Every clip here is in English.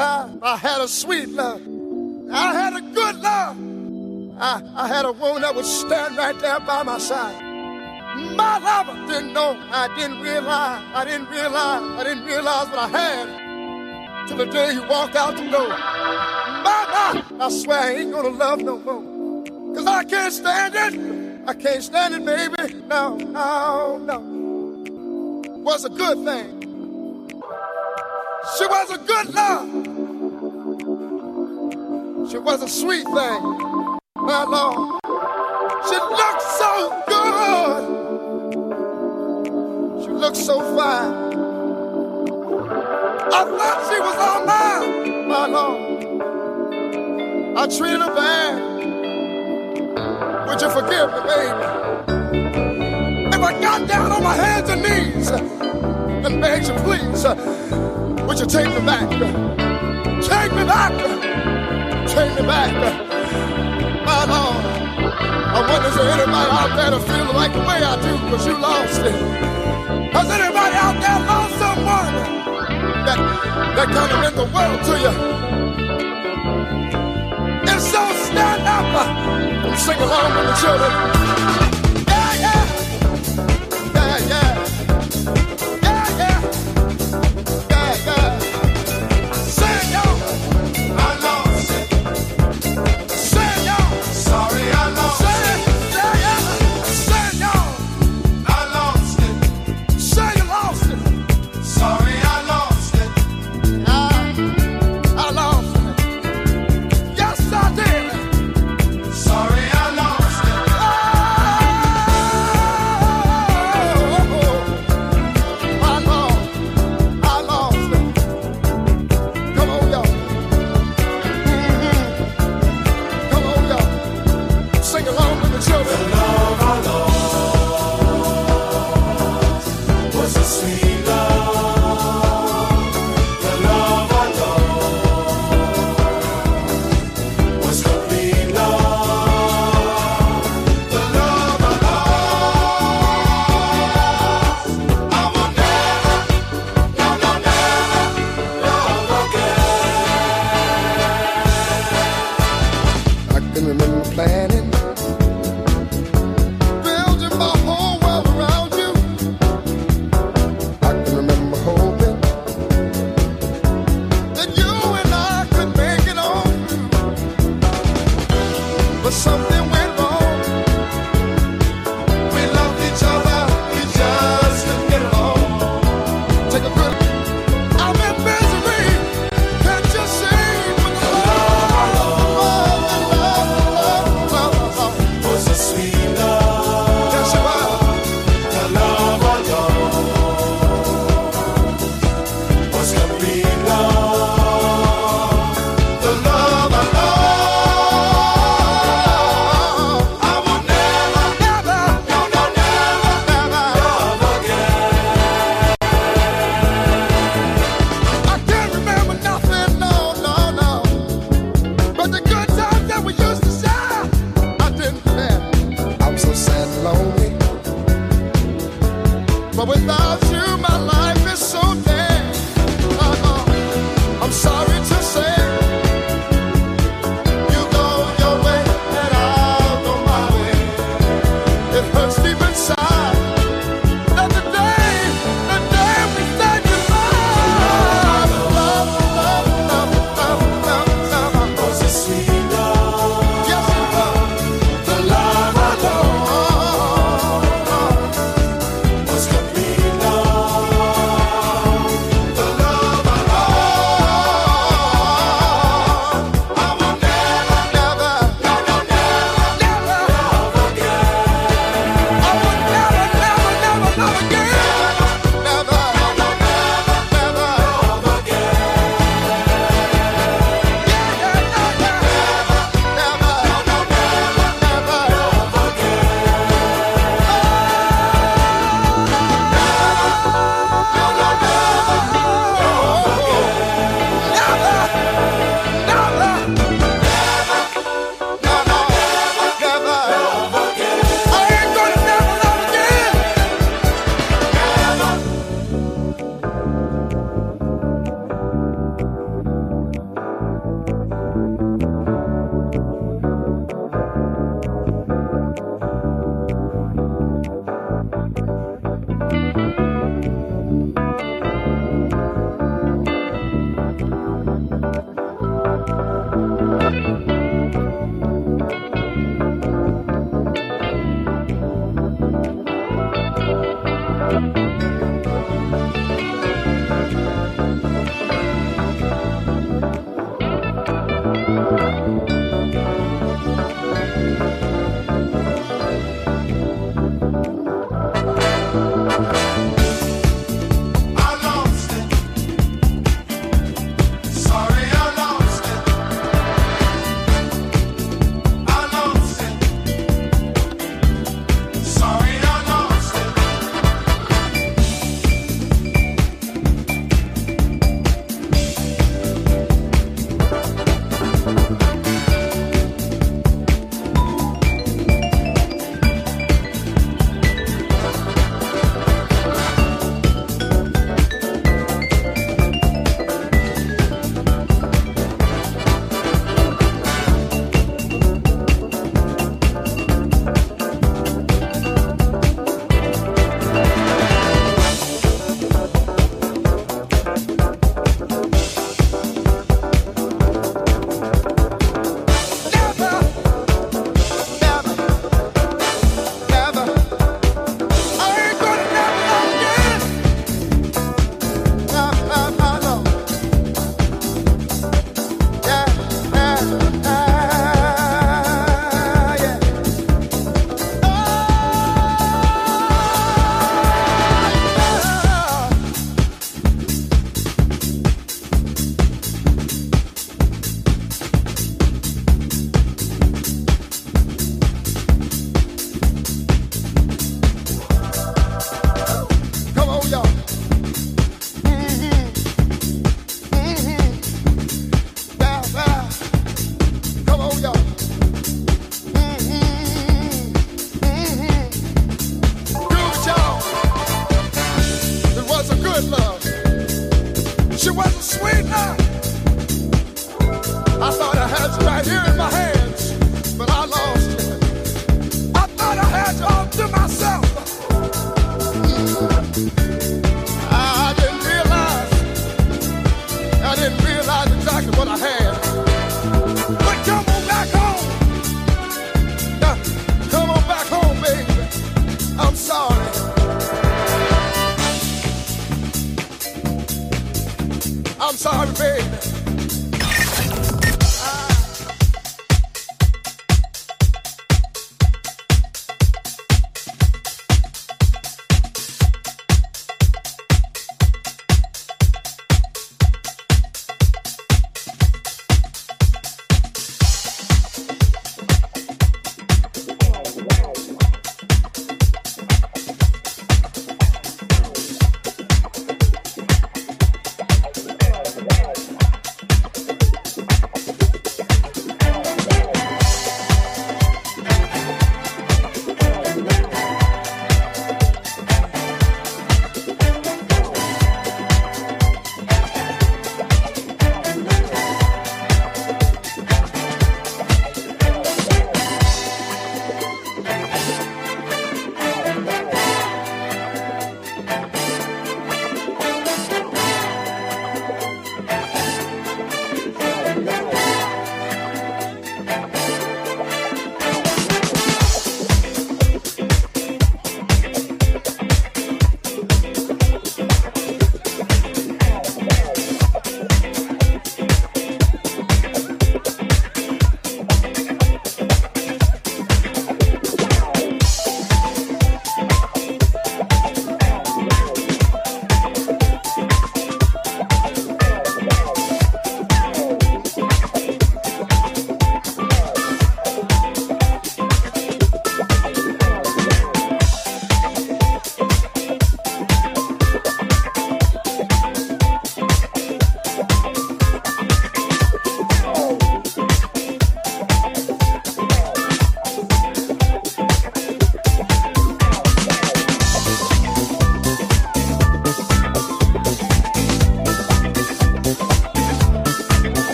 I had a sweet love. I had a good love. I, I had a woman that would stand right there by my side. My lover didn't know, I didn't realize, I didn't realize, I didn't realize what I had till the day he walked out the door. My, my, I swear I ain't gonna love no more. Cause I can't stand it. I can't stand it, baby. No, no, no. Was a good thing. She was a good love. She was a sweet thing. My Lord. She looked so good. She looked so fine. I thought she was all mine. My Lord. I treated her bad. Would you forgive me, baby? If I got down on my hands and knees and begged you, please, would you take me back? Take me back. Take me back. My Lord. I wonder there anybody out there that feel like the way I do because you lost it? Has anybody out there lost someone that, that kind of meant the world to you? And so stand up and sing along with the children. She was a sweetheart. I thought I had you right here in my hand. I'm sorry.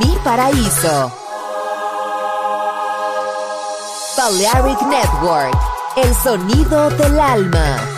Mi paraíso. Balearic Network, el sonido del alma.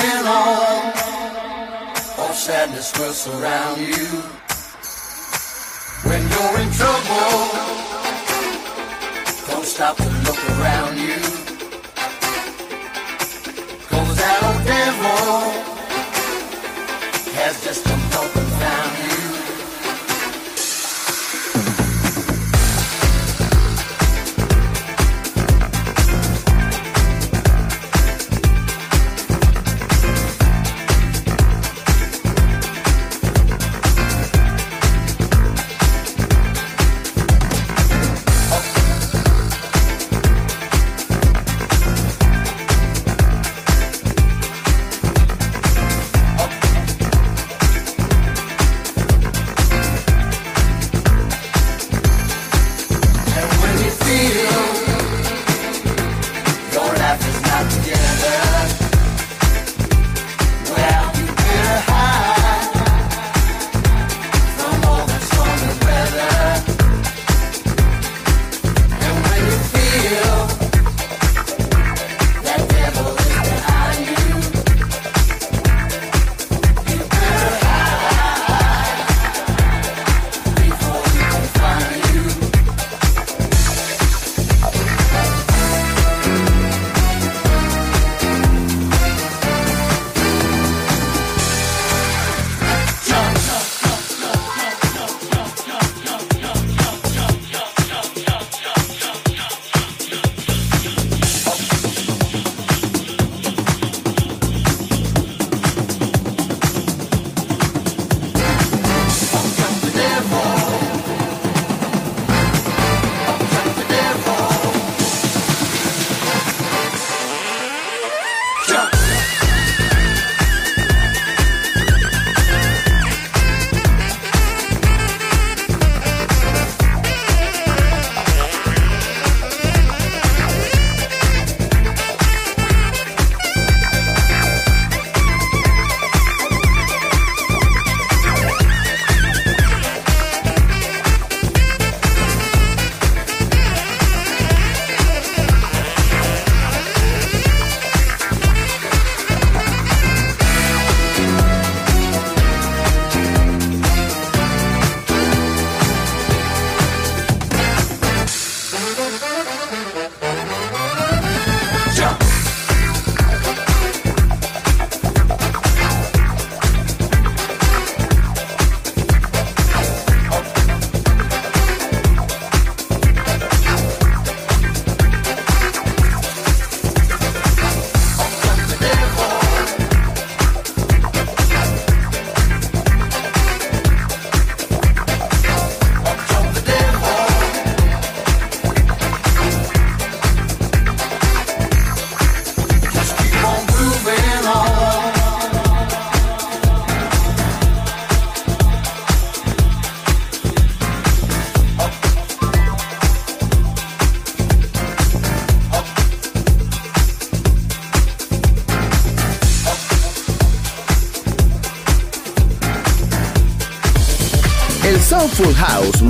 On on. All sadness will surround you. When you're in trouble, don't stop to look around you. Cause that old devil has just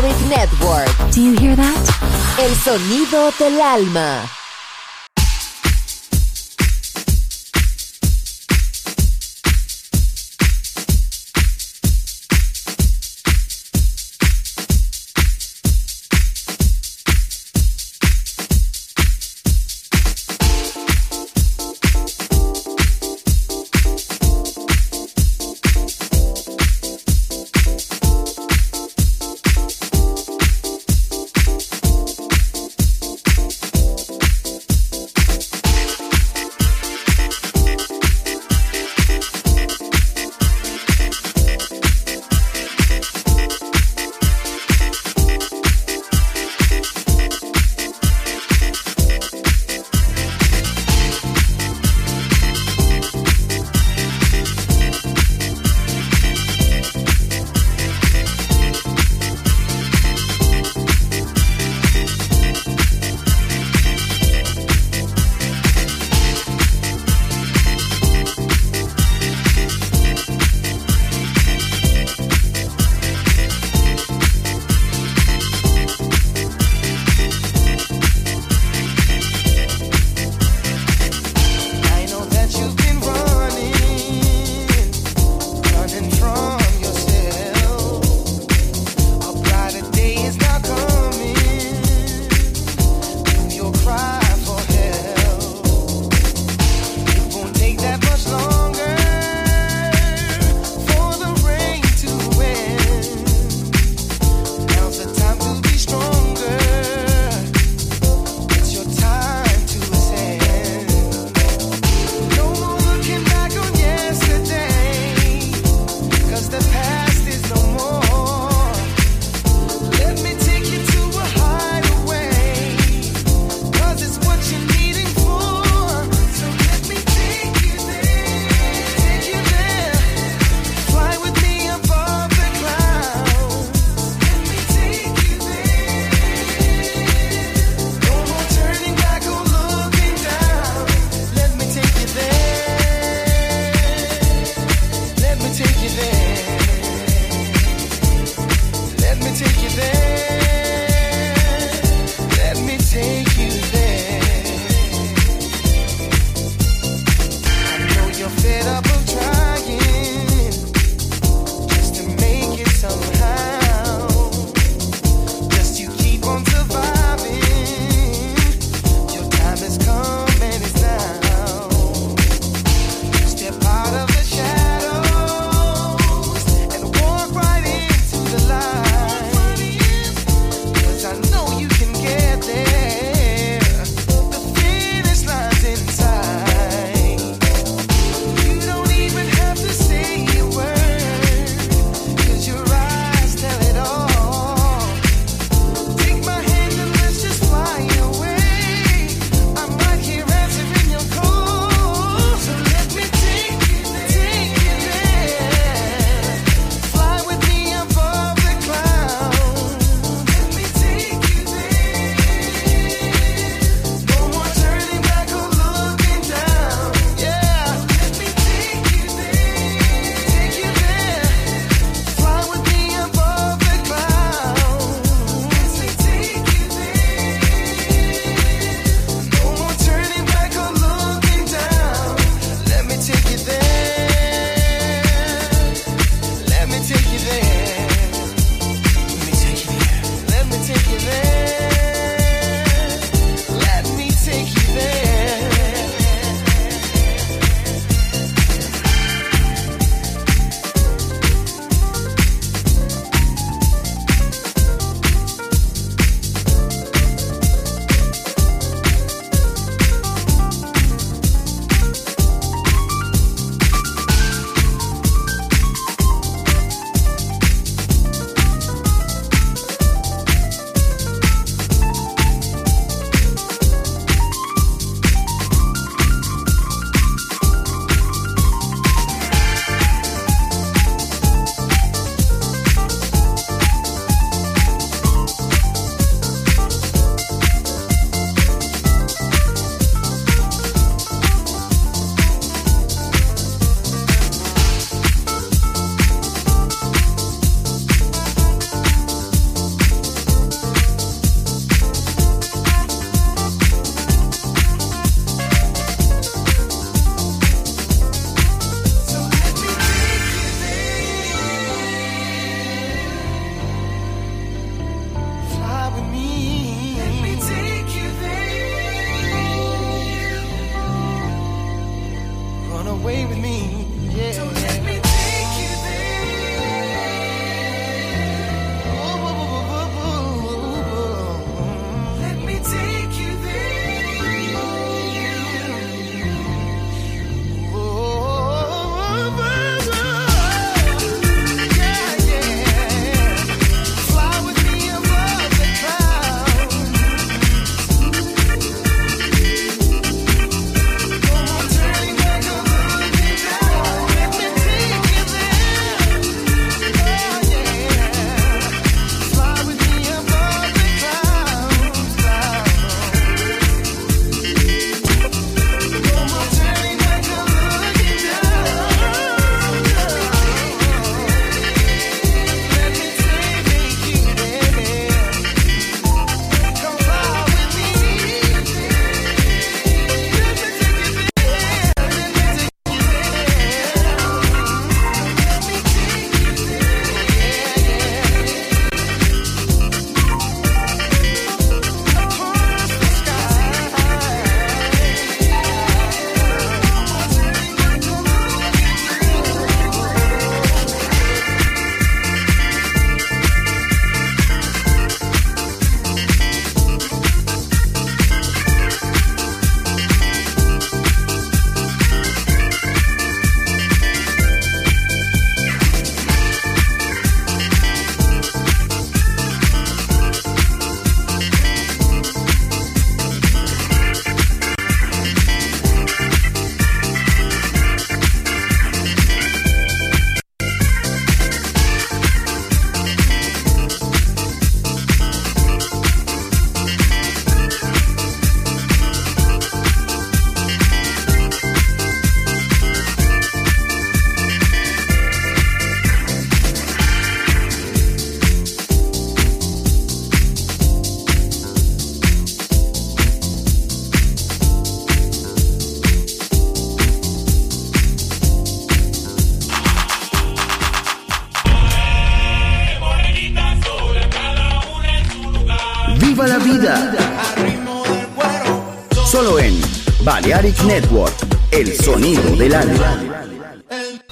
Network. Do you hear that? El sonido del alma.